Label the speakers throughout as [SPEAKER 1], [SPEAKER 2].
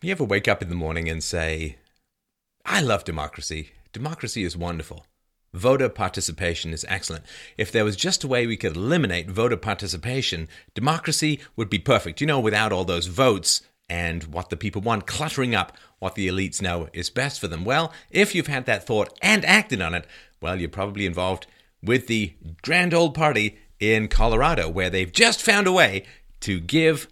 [SPEAKER 1] You ever wake up in the morning and say, I love democracy. Democracy is wonderful. Voter participation is excellent. If there was just a way we could eliminate voter participation, democracy would be perfect. You know, without all those votes and what the people want cluttering up what the elites know is best for them. Well, if you've had that thought and acted on it, well, you're probably involved with the grand old party in Colorado, where they've just found a way to give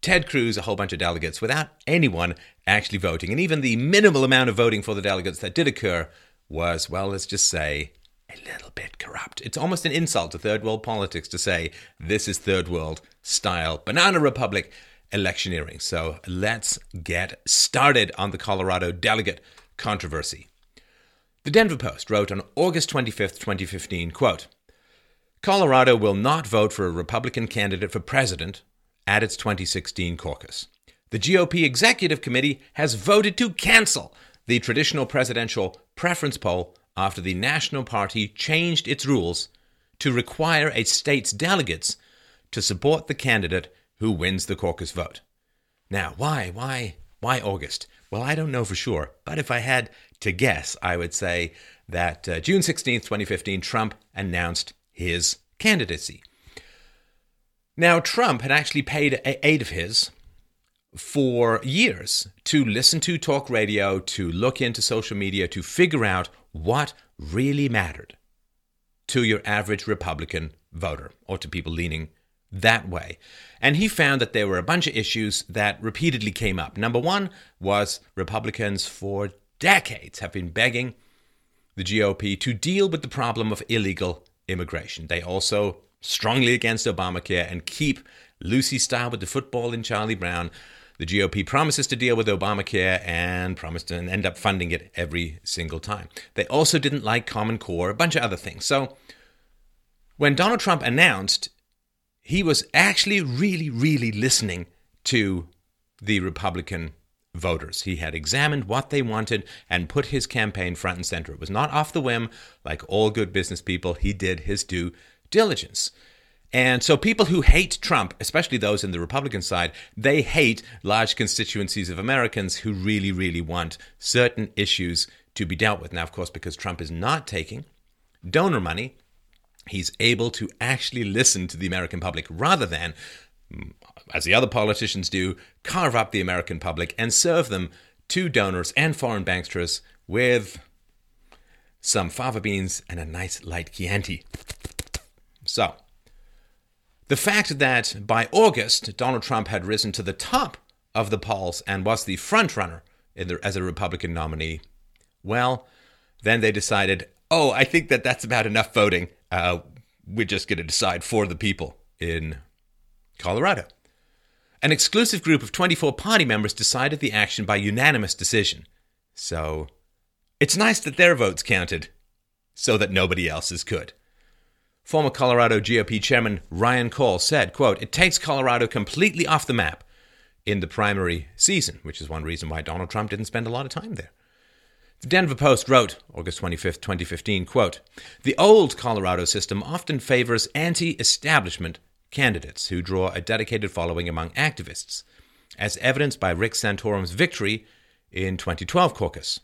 [SPEAKER 1] Ted Cruz a whole bunch of delegates without anyone actually voting. And even the minimal amount of voting for the delegates that did occur was, well, let's just say, a little bit corrupt. It's almost an insult to third world politics to say this is third world style banana republic electioneering. So let's get started on the Colorado delegate controversy. The Denver Post wrote on August 25th, 2015, quote, Colorado will not vote for a Republican candidate for president at its 2016 caucus. The GOP Executive Committee has voted to cancel the traditional presidential preference poll after the National Party changed its rules to require a state's delegates to support the candidate who wins the caucus vote. Now, why, why, why August? Well, I don't know for sure, but if I had to guess, I would say that uh, June 16, 2015, Trump announced his candidacy. Now, Trump had actually paid a aide of his for years to listen to talk radio, to look into social media, to figure out what really mattered to your average Republican voter or to people leaning that way. And he found that there were a bunch of issues that repeatedly came up. Number one was Republicans for decades have been begging the GOP to deal with the problem of illegal immigration. They also strongly against Obamacare and keep Lucy style with the football in Charlie Brown. The GOP promises to deal with Obamacare and promised to end up funding it every single time. They also didn't like Common Core, a bunch of other things. So when Donald Trump announced, he was actually really, really listening to the Republican voters. He had examined what they wanted and put his campaign front and center. It was not off the whim, like all good business people. He did his due diligence. And so people who hate Trump, especially those in the Republican side, they hate large constituencies of Americans who really, really want certain issues to be dealt with. Now, of course, because Trump is not taking donor money, he's able to actually listen to the American public rather than, mm, as the other politicians do, carve up the American public and serve them to donors and foreign banksters with some fava beans and a nice light Chianti. So, the fact that by August, Donald Trump had risen to the top of the polls and was the frontrunner as a Republican nominee, well, then they decided, oh, I think that that's about enough voting. Uh, we're just going to decide for the people in Colorado. An exclusive group of 24 party members decided the action by unanimous decision. So, it's nice that their votes counted so that nobody else's could. Former Colorado GOP chairman Ryan Call said, quote, It takes Colorado completely off the map in the primary season, which is one reason why Donald Trump didn't spend a lot of time there. The Denver Post wrote, August 25, 2015, quote, The old Colorado system often favors anti-establishment candidates who draw a dedicated following among activists, as evidenced by Rick Santorum's victory in 2012 caucus.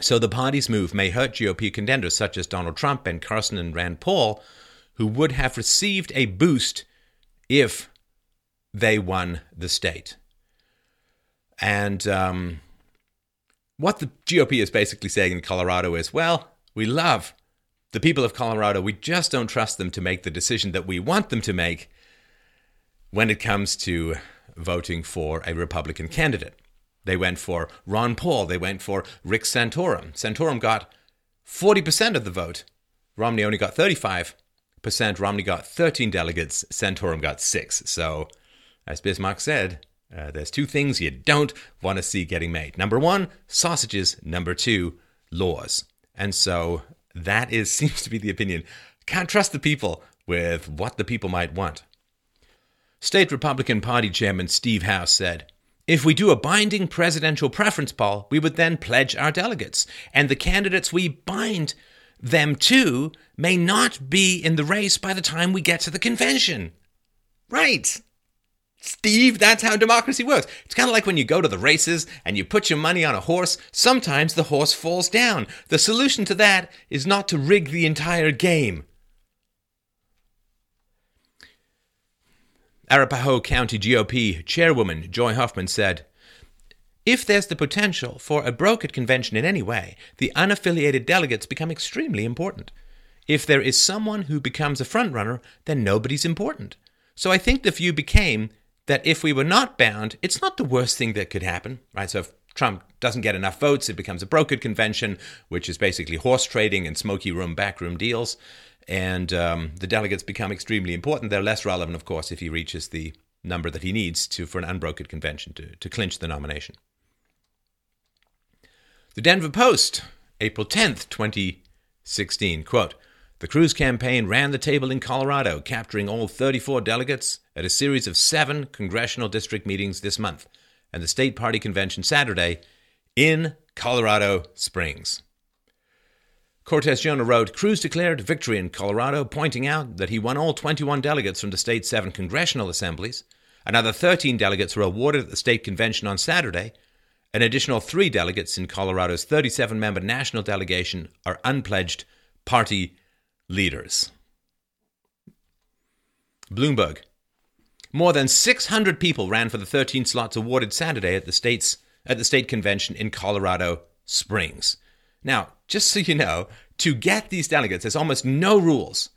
[SPEAKER 1] So the party's move may hurt GOP contenders such as Donald Trump, Ben Carson, and Rand Paul, who would have received a boost if they won the state. And um, what the GOP is basically saying in Colorado is well, we love the people of Colorado. We just don't trust them to make the decision that we want them to make when it comes to voting for a Republican candidate. They went for Ron Paul. They went for Rick Santorum. Santorum got 40% of the vote. Romney only got 35 percent. Romney got 13 delegates. Santorum got six. So, as Bismarck said, uh, there's two things you don't want to see getting made. Number one, sausages. Number two, laws. And so that is seems to be the opinion. Can't trust the people with what the people might want. State Republican Party Chairman Steve House said, if we do a binding presidential preference poll, we would then pledge our delegates, and the candidates we bind them to may not be in the race by the time we get to the convention. Right. Steve, that's how democracy works. It's kind of like when you go to the races and you put your money on a horse, sometimes the horse falls down. The solution to that is not to rig the entire game. Arapahoe County GOP chairwoman Joy Hoffman said, if there's the potential for a brokered convention in any way, the unaffiliated delegates become extremely important. If there is someone who becomes a frontrunner, then nobody's important. So I think the view became that if we were not bound, it's not the worst thing that could happen, right? So if Trump doesn't get enough votes, it becomes a brokered convention, which is basically horse trading and smoky room, backroom deals. And um, the delegates become extremely important. They're less relevant, of course, if he reaches the number that he needs to for an unbrokered convention to, to clinch the nomination. The Denver Post, April 10th, 2016, quote, the Cruz campaign ran the table in Colorado, capturing all 34 delegates at a series of seven congressional district meetings this month, and the state party convention Saturday in Colorado Springs. Cortez Journal wrote Cruz declared victory in Colorado, pointing out that he won all 21 delegates from the state's seven congressional assemblies. Another 13 delegates were awarded at the state convention on Saturday, an additional three delegates in Colorado's 37 member national delegation are unpledged party leaders. Bloomberg. More than 600 people ran for the 13 slots awarded Saturday at the state's at the state convention in Colorado Springs. Now, just so you know, to get these delegates, there's almost no rules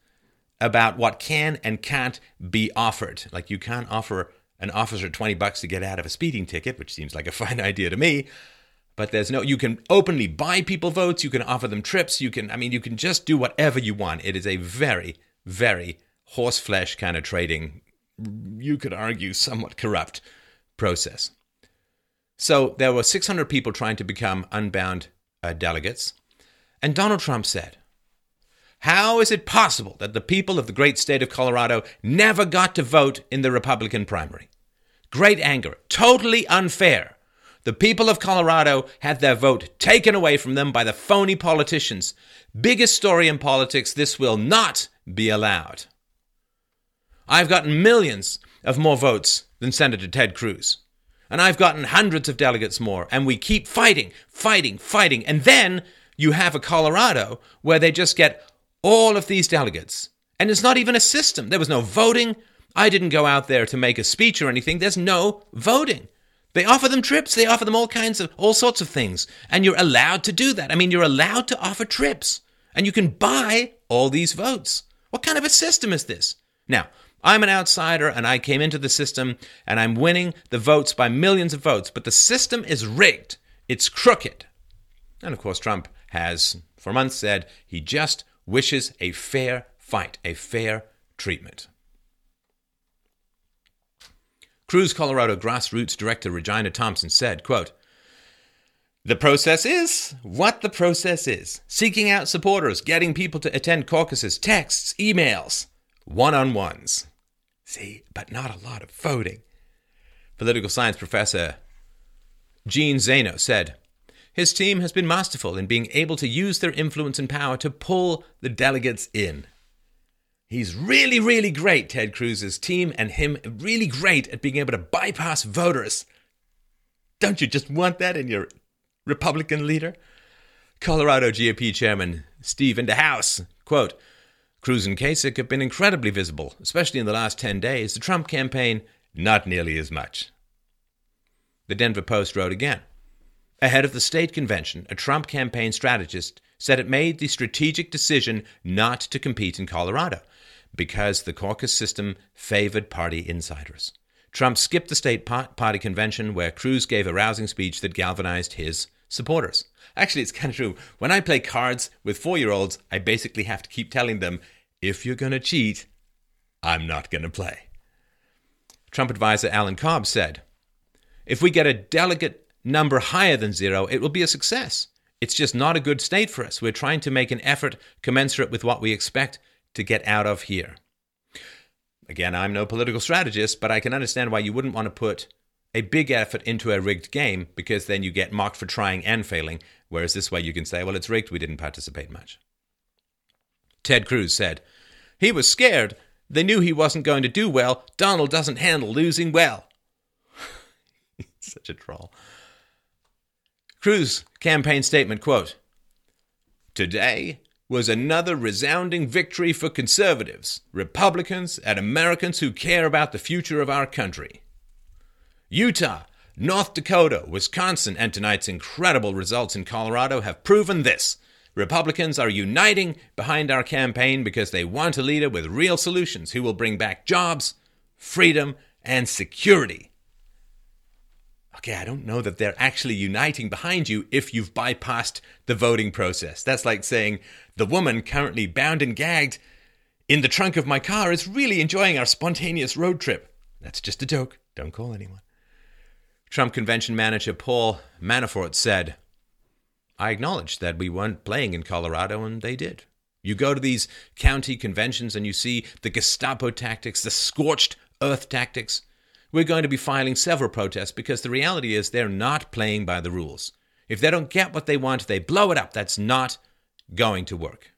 [SPEAKER 1] about what can and can't be offered. Like you can't offer an officer 20 bucks to get out of a speeding ticket, which seems like a fine idea to me. But there's no, you can openly buy people votes, you can offer them trips, you can, I mean, you can just do whatever you want. It is a very, very horseflesh kind of trading, you could argue somewhat corrupt process. So there were 600 people trying to become unbound uh, delegates. And Donald Trump said, How is it possible that the people of the great state of Colorado never got to vote in the Republican primary? Great anger. Totally unfair. The people of Colorado had their vote taken away from them by the phony politicians. Biggest story in politics, this will not be allowed. I've gotten millions of more votes than Senator Ted Cruz. And I've gotten hundreds of delegates more. And we keep fighting, fighting, fighting. And then you have a Colorado where they just get all of these delegates. And it's not even a system. There was no voting. I didn't go out there to make a speech or anything. There's no voting. They offer them trips. They offer them all kinds of, all sorts of things. And you're allowed to do that. I mean, you're allowed to offer trips. And you can buy all these votes. What kind of a system is this? Now, I'm an outsider and I came into the system and I'm winning the votes by millions of votes, but the system is rigged. It's crooked. And of course, Trump has for months said he just wishes a fair fight, a fair treatment. Cruz Colorado grassroots director Regina Thompson said, quote, the process is what the process is seeking out supporters, getting people to attend caucuses, texts, emails, one on ones. See, but not a lot of voting. Political science professor Jeanne Zaino said, his team has been masterful in being able to use their influence and power to pull the delegates in. He's really, really great, Ted Cruz's team and him really great at being able to bypass voters. Don't you just want that in your Republican leader? Colorado GOP Chairman Steve in House, quote, Cruz and Kasich have been incredibly visible, especially in the last 10 days. The Trump campaign, not nearly as much. The Denver Post wrote again. Ahead of the state convention, a Trump campaign strategist said it made the strategic decision not to compete in Colorado because the caucus system favored party insiders. Trump skipped the state party convention where Cruz gave a rousing speech that galvanized his supporters. Actually, it's kind of true. When I play cards with four year olds, I basically have to keep telling them if you're going to cheat, I'm not going to play. Trump advisor Alan Cobb said, If we get a delegate number higher than zero, it will be a success. It's just not a good state for us. We're trying to make an effort commensurate with what we expect to get out of here. Again, I'm no political strategist, but I can understand why you wouldn't want to put a big effort into a rigged game because then you get mocked for trying and failing, whereas this way you can say, well, it's rigged, we didn't participate much. Ted Cruz said, he was scared They knew he wasn't going to do well. Donald doesn't handle losing well. Such a troll. Cruz campaign statement quote Today was another resounding victory for conservatives, Republicans, and Americans who care about the future of our country. Utah, North Dakota, Wisconsin, and tonight's incredible results in Colorado have proven this. Republicans are uniting behind our campaign because they want a leader with real solutions who will bring back jobs, freedom, and security. Okay, I don't know that they're actually uniting behind you if you've bypassed the voting process. That's like saying the woman currently bound and gagged in the trunk of my car is really enjoying our spontaneous road trip. That's just a joke. Don't call anyone. Trump convention manager Paul Manafort said, I acknowledge that we weren't playing in Colorado, and they did. You go to these county conventions and you see the Gestapo tactics, the scorched earth tactics. We're going to be filing several protests because the reality is they're not playing by the rules. If they don't get what they want, they blow it up. That's not going to work.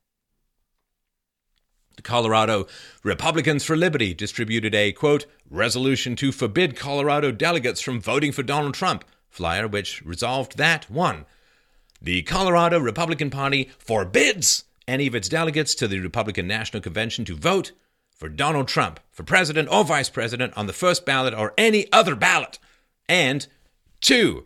[SPEAKER 1] Colorado Republicans for Liberty distributed a, quote, resolution to forbid Colorado delegates from voting for Donald Trump flyer, which resolved that 1. The Colorado Republican Party forbids any of its delegates to the Republican National Convention to vote for Donald Trump for president or vice president on the first ballot or any other ballot. And 2.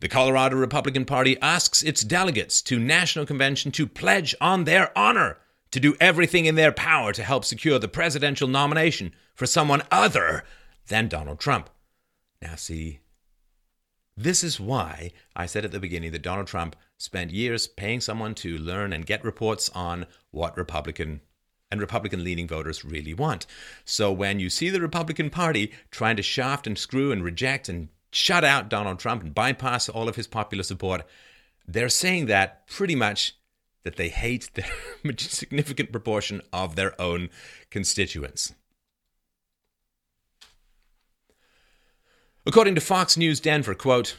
[SPEAKER 1] The Colorado Republican Party asks its delegates to National Convention to pledge on their honor to do everything in their power to help secure the presidential nomination for someone other than Donald Trump. Now, see, this is why I said at the beginning that Donald Trump spent years paying someone to learn and get reports on what Republican and Republican leaning voters really want. So when you see the Republican Party trying to shaft and screw and reject and shut out Donald Trump and bypass all of his popular support, they're saying that pretty much that they hate the significant proportion of their own constituents. According to Fox News Denver, quote,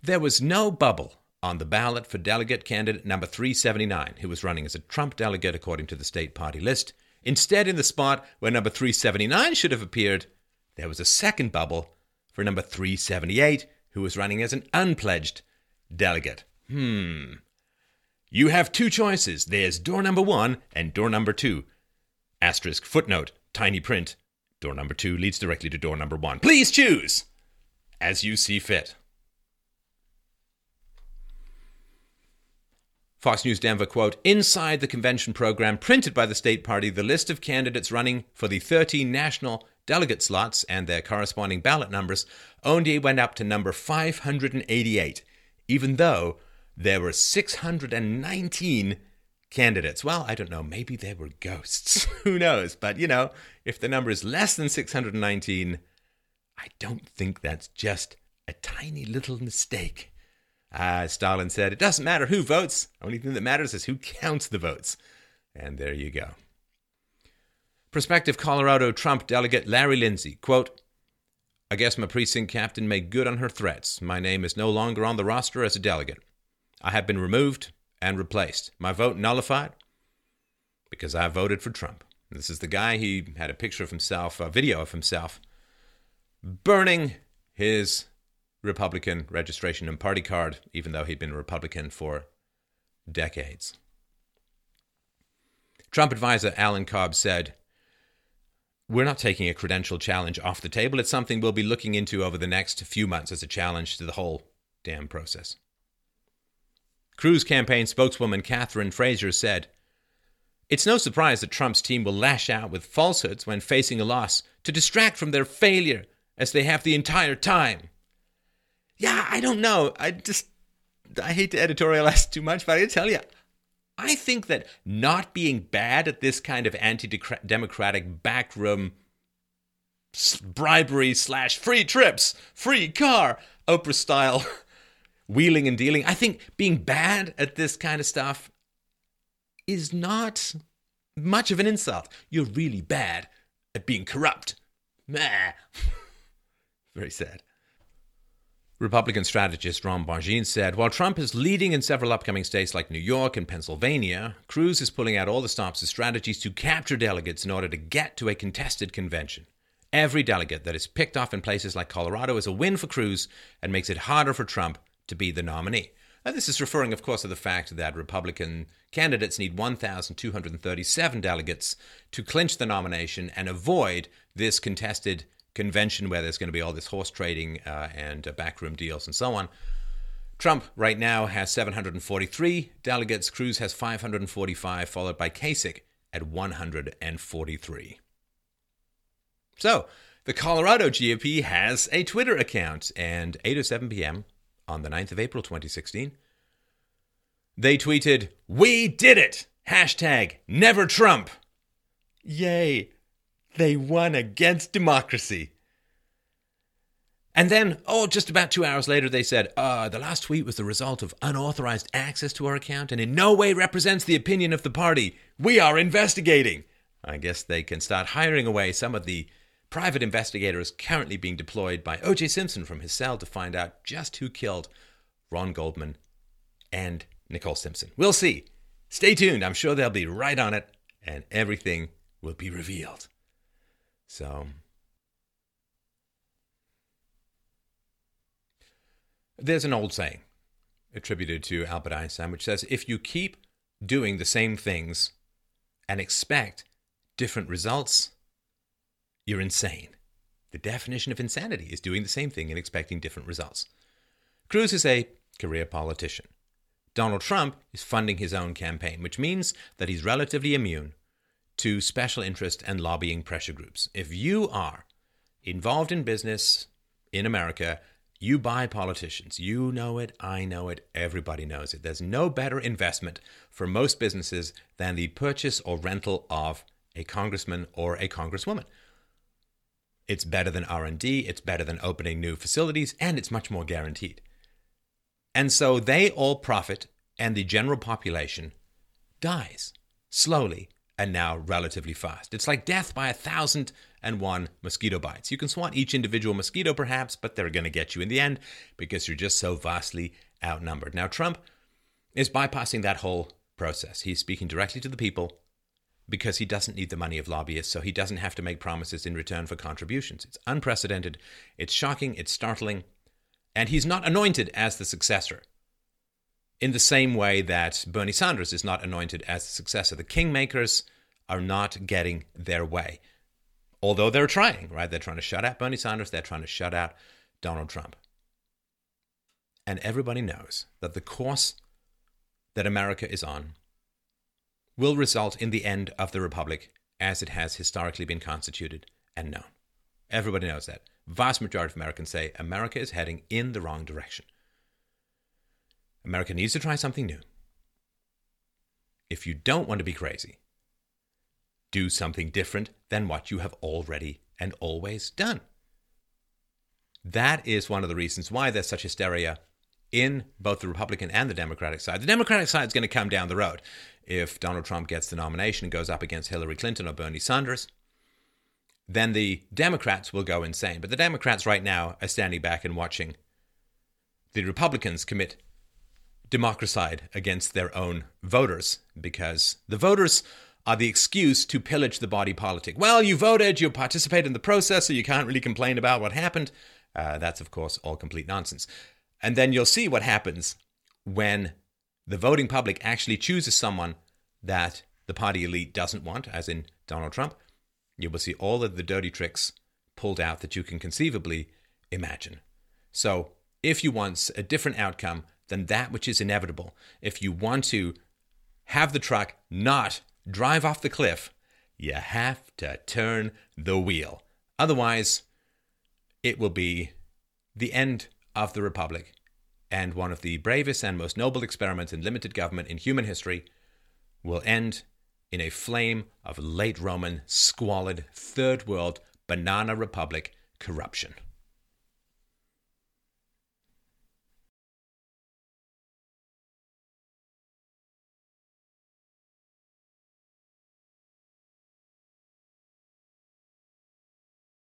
[SPEAKER 1] there was no bubble on the ballot for delegate candidate number 379, who was running as a Trump delegate according to the state party list. Instead, in the spot where number 379 should have appeared, there was a second bubble for number 378, who was running as an unpledged delegate. Hmm. You have two choices. There's door number one and door number two. Asterisk footnote, tiny print. Door number two leads directly to door number one. Please choose as you see fit. Fox News Denver quote Inside the convention program printed by the state party, the list of candidates running for the 13 national delegate slots and their corresponding ballot numbers only went up to number 588, even though there were 619 candidates. Well, I don't know. Maybe they were ghosts. Who knows? But, you know, if the number is less than 619, I don't think that's just a tiny little mistake. As uh, Stalin said, it doesn't matter who votes. Only thing that matters is who counts the votes. And there you go. Prospective Colorado Trump delegate Larry Lindsey, quote, I guess my precinct captain made good on her threats. My name is no longer on the roster as a delegate. I have been removed and replaced. My vote nullified because I voted for Trump. This is the guy, he had a picture of himself, a video of himself, burning his Republican registration and party card, even though he'd been a Republican for decades. Trump advisor Alan Cobb said, We're not taking a credential challenge off the table. It's something we'll be looking into over the next few months as a challenge to the whole damn process. Cruz campaign spokeswoman Catherine Frazier said, It's no surprise that Trump's team will lash out with falsehoods when facing a loss to distract from their failure as they have the entire time. Yeah, I don't know. I just, I hate to editorialize too much, but I tell you, I think that not being bad at this kind of anti democratic backroom bribery slash free trips, free car, Oprah style wheeling and dealing. I think being bad at this kind of stuff is not much of an insult. You're really bad at being corrupt. Meh. Very sad. Republican strategist Ron Bonjean said While Trump is leading in several upcoming states like New York and Pennsylvania, Cruz is pulling out all the stops and strategies to capture delegates in order to get to a contested convention. Every delegate that is picked off in places like Colorado is a win for Cruz and makes it harder for Trump to be the nominee. And this is referring, of course, to the fact that Republican candidates need 1,237 delegates to clinch the nomination and avoid this contested convention where there's going to be all this horse trading uh, and uh, backroom deals and so on. Trump right now has 743 delegates. Cruz has 545, followed by Kasich at 143. So, the Colorado GOP has a Twitter account, and 8:07 p.m. on the 9th of April 2016, they tweeted, "We did it!" Hashtag Never Trump. Yay! They won against democracy. And then, oh, just about two hours later, they said, uh, the last tweet was the result of unauthorized access to our account and in no way represents the opinion of the party. We are investigating. I guess they can start hiring away some of the private investigator is currently being deployed by O.J. Simpson from his cell to find out just who killed Ron Goldman and Nicole Simpson. We'll see. Stay tuned. I'm sure they'll be right on it and everything will be revealed. So. There's an old saying attributed to Albert Einstein which says if you keep doing the same things and expect different results, you're insane. The definition of insanity is doing the same thing and expecting different results. Cruz is a career politician. Donald Trump is funding his own campaign, which means that he's relatively immune to special interest and lobbying pressure groups. If you are involved in business in America, you buy politicians. You know it, I know it, everybody knows it. There's no better investment for most businesses than the purchase or rental of a congressman or a congresswoman. It's better than R&D, it's better than opening new facilities, and it's much more guaranteed. And so they all profit and the general population dies slowly and now relatively fast. It's like death by a thousand and one mosquito bites. You can swat each individual mosquito perhaps, but they're going to get you in the end because you're just so vastly outnumbered. Now, Trump is bypassing that whole process. He's speaking directly to the people because he doesn't need the money of lobbyists, so he doesn't have to make promises in return for contributions. It's unprecedented, it's shocking, it's startling, and he's not anointed as the successor. In the same way that Bernie Sanders is not anointed as the successor, the kingmakers are not getting their way. Although they're trying, right? They're trying to shut out Bernie Sanders, they're trying to shut out Donald Trump. And everybody knows that the course that America is on will result in the end of the Republic as it has historically been constituted and known. Everybody knows that. Vast majority of Americans say America is heading in the wrong direction. America needs to try something new. If you don't want to be crazy, do something different than what you have already and always done. That is one of the reasons why there's such hysteria in both the Republican and the Democratic side. The Democratic side is going to come down the road if Donald Trump gets the nomination and goes up against Hillary Clinton or Bernie Sanders. Then the Democrats will go insane. But the Democrats right now are standing back and watching the Republicans commit democracide against their own voters because the voters are the excuse to pillage the body politic. Well, you voted, you participated in the process, so you can't really complain about what happened. Uh, that's, of course, all complete nonsense. And then you'll see what happens when the voting public actually chooses someone that the party elite doesn't want, as in Donald Trump, you will see all of the dirty tricks pulled out that you can conceivably imagine. So, if you want a different outcome than that which is inevitable, if you want to have the truck not drive off the cliff, you have to turn the wheel. Otherwise, it will be the end of the Republic and one of the bravest and most noble experiments in limited government in human history will end in a flame of late Roman, squalid, third world, banana republic corruption.